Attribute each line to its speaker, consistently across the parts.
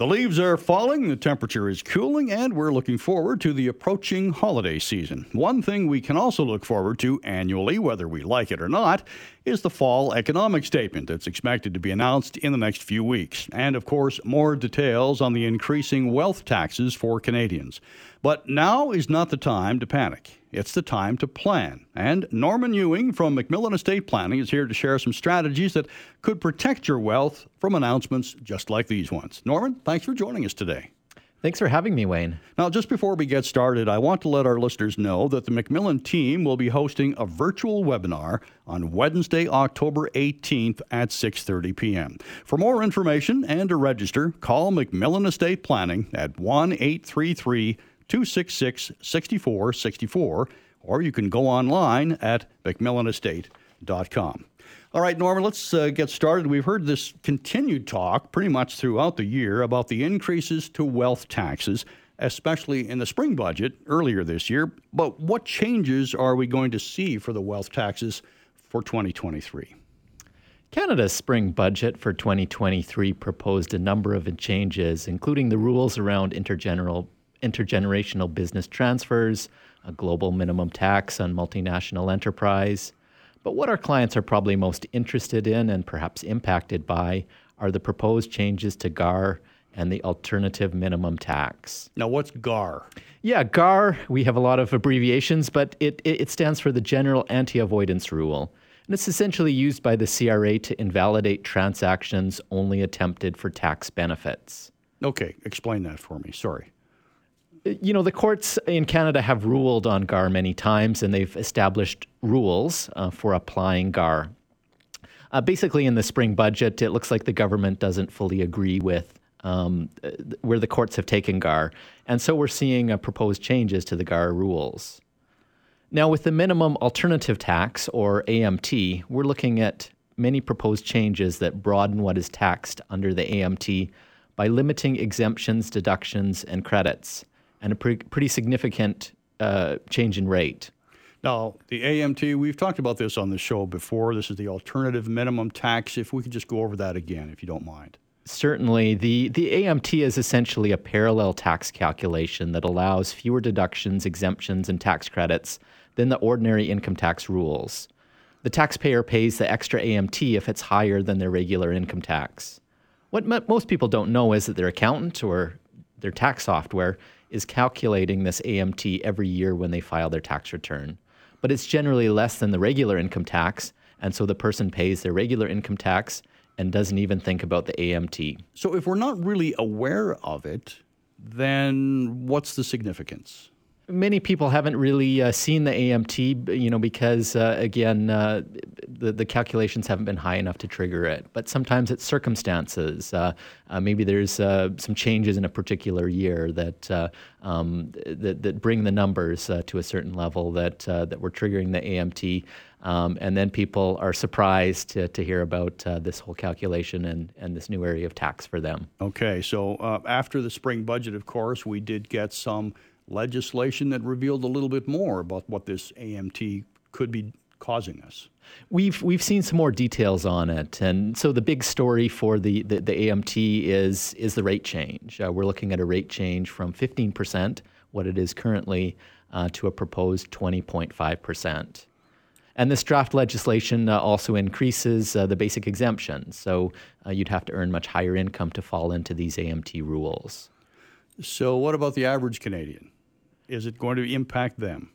Speaker 1: The leaves are falling, the temperature is cooling, and we're looking forward to the approaching holiday season. One thing we can also look forward to annually, whether we like it or not, is the fall economic statement that's expected to be announced in the next few weeks. And of course, more details on the increasing wealth taxes for Canadians. But now is not the time to panic. It's the time to plan. And Norman Ewing from MacMillan Estate Planning is here to share some strategies that could protect your wealth from announcements just like these ones. Norman, thanks for joining us today.
Speaker 2: Thanks for having me, Wayne.
Speaker 1: Now, just before we get started, I want to let our listeners know that the MacMillan team will be hosting a virtual webinar on Wednesday, October 18th at 6:30 p.m. For more information and to register, call MacMillan Estate Planning at 1-833 266 6464, or you can go online at MacMillanestate.com. All right, Norman, let's uh, get started. We've heard this continued talk pretty much throughout the year about the increases to wealth taxes, especially in the spring budget earlier this year. But what changes are we going to see for the wealth taxes for 2023?
Speaker 2: Canada's spring budget for 2023 proposed a number of changes, including the rules around intergeneral intergenerational business transfers, a global minimum tax on multinational enterprise. But what our clients are probably most interested in and perhaps impacted by are the proposed changes to GAAR and the alternative minimum tax.
Speaker 1: Now, what's GAAR?
Speaker 2: Yeah, GAAR, we have a lot of abbreviations, but it, it stands for the General Anti Avoidance Rule. And it's essentially used by the CRA to invalidate transactions only attempted for tax benefits.
Speaker 1: Okay, explain that for me. Sorry
Speaker 2: you know, the courts in Canada have ruled on GAAR many times, and they've established rules uh, for applying GAAR. Uh, basically, in the spring budget, it looks like the government doesn't fully agree with um, where the courts have taken GAAR, and so we're seeing uh, proposed changes to the GAAR rules. Now, with the minimum alternative tax, or AMT, we're looking at many proposed changes that broaden what is taxed under the AMT by limiting exemptions, deductions, and credits and a pre- pretty significant uh, change in rate.
Speaker 1: Now, the AMT, we've talked about this on the show before. This is the alternative minimum tax. If we could just go over that again, if you don't mind.
Speaker 2: Certainly. The, the AMT is essentially a parallel tax calculation that allows fewer deductions, exemptions, and tax credits than the ordinary income tax rules. The taxpayer pays the extra AMT if it's higher than their regular income tax. What most people don't know is that their accountant or their tax software is calculating this AMT every year when they file their tax return. But it's generally less than the regular income tax, and so the person pays their regular income tax and doesn't even think about the AMT.
Speaker 1: So if we're not really aware of it, then what's the significance?
Speaker 2: many people haven't really uh, seen the AMT, you know, because uh, again, uh, the the calculations haven't been high enough to trigger it. But sometimes it's circumstances. Uh, uh, maybe there's uh, some changes in a particular year that um, that, that bring the numbers to a certain level that that we're triggering the AMT. Um, and then people are surprised to, to hear about this whole calculation and, and this new area of tax for them.
Speaker 1: Okay, so after the spring budget, of course, we did get some legislation that revealed a little bit more about what this AMT could be causing us.
Speaker 2: We've we've seen some more details on it, and so the big story for the the, the AMT is is the rate change. Uh, we're looking at a rate change from 15 percent, what it is currently, uh, to a proposed 20.5 percent. And this draft legislation uh, also increases uh, the basic exemption, so uh, you'd have to earn much higher income to fall into these AMT rules.
Speaker 1: So, what about the average Canadian? is it going to impact them?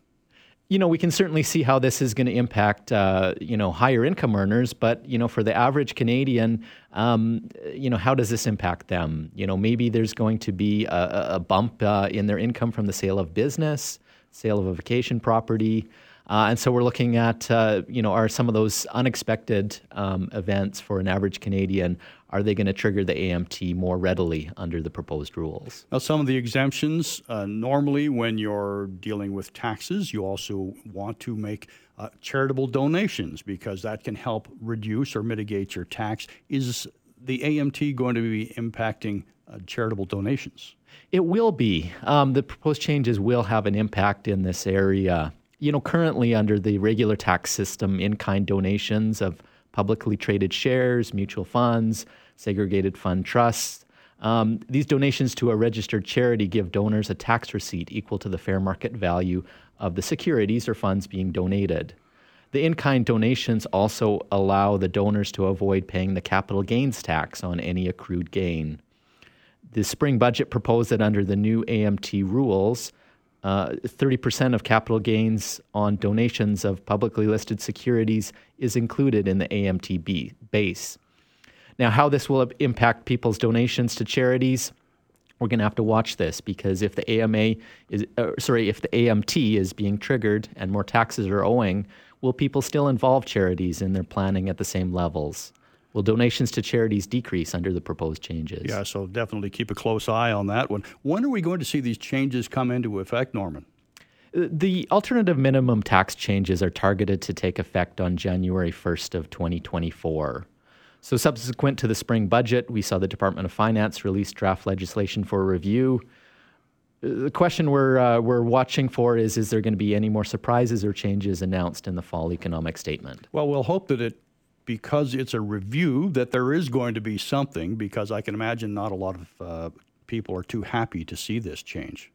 Speaker 2: You know, we can certainly see how this is going to impact, uh, you know, higher income earners. But you know, for the average Canadian, um, you know, how does this impact them? You know, maybe there's going to be a, a bump uh, in their income from the sale of business, sale of a vacation property. Uh, and so we're looking at, uh, you know, are some of those unexpected um, events for an average Canadian, are they going to trigger the AMT more readily under the proposed rules?
Speaker 1: Now, some of the exemptions, uh, normally when you're dealing with taxes, you also want to make uh, charitable donations because that can help reduce or mitigate your tax. Is the AMT going to be impacting uh, charitable donations?
Speaker 2: It will be. Um, the proposed changes will have an impact in this area you know, currently under the regular tax system, in kind donations of publicly traded shares, mutual funds, segregated fund trusts, Um, these donations to a registered charity give donors a tax receipt equal to the fair market value of the securities or funds being donated. The in kind donations also allow the donors to avoid paying the capital gains tax on any accrued gain. The spring budget proposed that under the new AMT rules, uh, 30% of capital gains on donations of publicly listed securities is included in the AMT base. Now, how this will impact people's donations to charities, we're going to have to watch this because if the AMA is uh, sorry, if the AMT is being triggered and more taxes are owing, will people still involve charities in their planning at the same levels? Will donations to charities decrease under the proposed changes?
Speaker 1: Yeah, so definitely keep a close eye on that one. When are we going to see these changes come into effect, Norman?
Speaker 2: Uh, the alternative minimum tax changes are targeted to take effect on January 1st of 2024. So, subsequent to the spring budget, we saw the Department of Finance release draft legislation for review. The question we're, uh, we're watching for is Is there going to be any more surprises or changes announced in the fall economic statement?
Speaker 1: Well, we'll hope that it, because it's a review, that there is going to be something, because I can imagine not a lot of uh, people are too happy to see this change.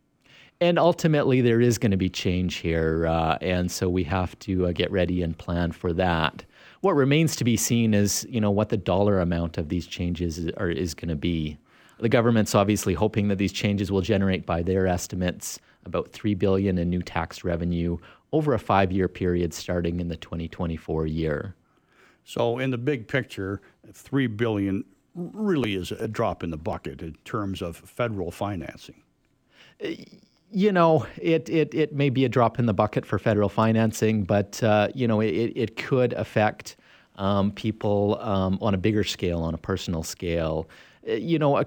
Speaker 2: And ultimately, there is going to be change here. Uh, and so we have to uh, get ready and plan for that. What remains to be seen is, you know, what the dollar amount of these changes are, is going to be. The government's obviously hoping that these changes will generate, by their estimates, about three billion in new tax revenue over a five-year period starting in the 2024 year.
Speaker 1: So, in the big picture, three billion really is a drop in the bucket in terms of federal financing.
Speaker 2: You know, it, it, it may be a drop in the bucket for federal financing, but, uh, you know, it, it could affect um, people um, on a bigger scale, on a personal scale. Uh, you know, uh,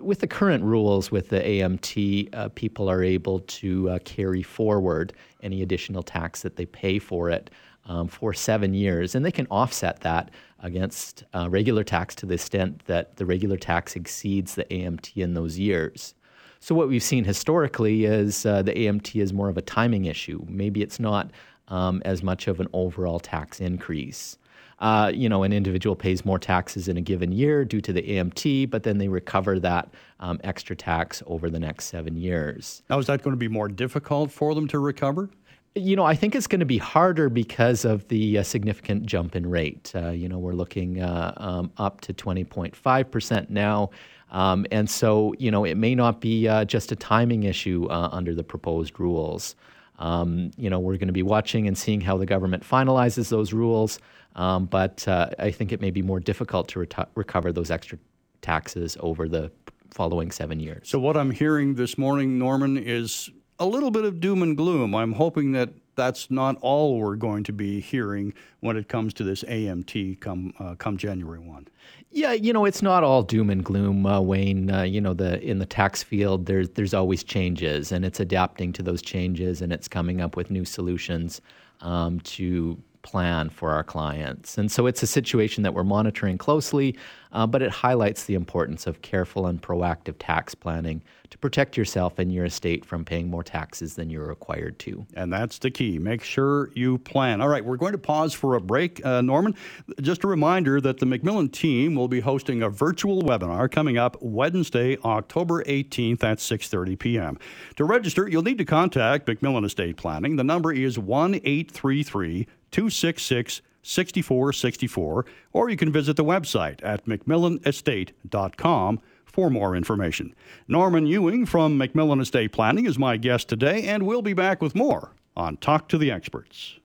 Speaker 2: with the current rules with the AMT, uh, people are able to uh, carry forward any additional tax that they pay for it um, for seven years, and they can offset that against uh, regular tax to the extent that the regular tax exceeds the AMT in those years. So what we've seen historically is uh, the AMT is more of a timing issue. Maybe it's not um, as much of an overall tax increase. Uh, you know, an individual pays more taxes in a given year due to the AMT, but then they recover that um, extra tax over the next seven years.
Speaker 1: Now, is that going to be more difficult for them to recover?
Speaker 2: You know, I think it's going to be harder because of the uh, significant jump in rate. Uh, you know, we're looking uh, um, up to 20.5% now. Um, and so, you know, it may not be uh, just a timing issue uh, under the proposed rules. Um, you know, we're going to be watching and seeing how the government finalizes those rules, um, but uh, I think it may be more difficult to recover those extra taxes over the following seven years.
Speaker 1: So, what I'm hearing this morning, Norman, is a little bit of doom and gloom. I'm hoping that that's not all we're going to be hearing when it comes to this AMT come uh, come January one.
Speaker 2: Yeah, you know, it's not all doom and gloom, uh, Wayne. Uh, you know, the in the tax field, there's there's always changes, and it's adapting to those changes, and it's coming up with new solutions um, to plan for our clients. And so it's a situation that we're monitoring closely, uh, but it highlights the importance of careful and proactive tax planning to protect yourself and your estate from paying more taxes than you're required to.
Speaker 1: And that's the key. Make sure you plan. All right, we're going to pause for a break. Uh, Norman, just a reminder that the MacMillan team will be hosting a virtual webinar coming up Wednesday, October 18th at 6:30 p.m. To register, you'll need to contact MacMillan Estate Planning. The number is 1 833 266 6464, or you can visit the website at macmillanestate.com for more information. Norman Ewing from MacMillan Estate Planning is my guest today, and we'll be back with more on Talk to the Experts.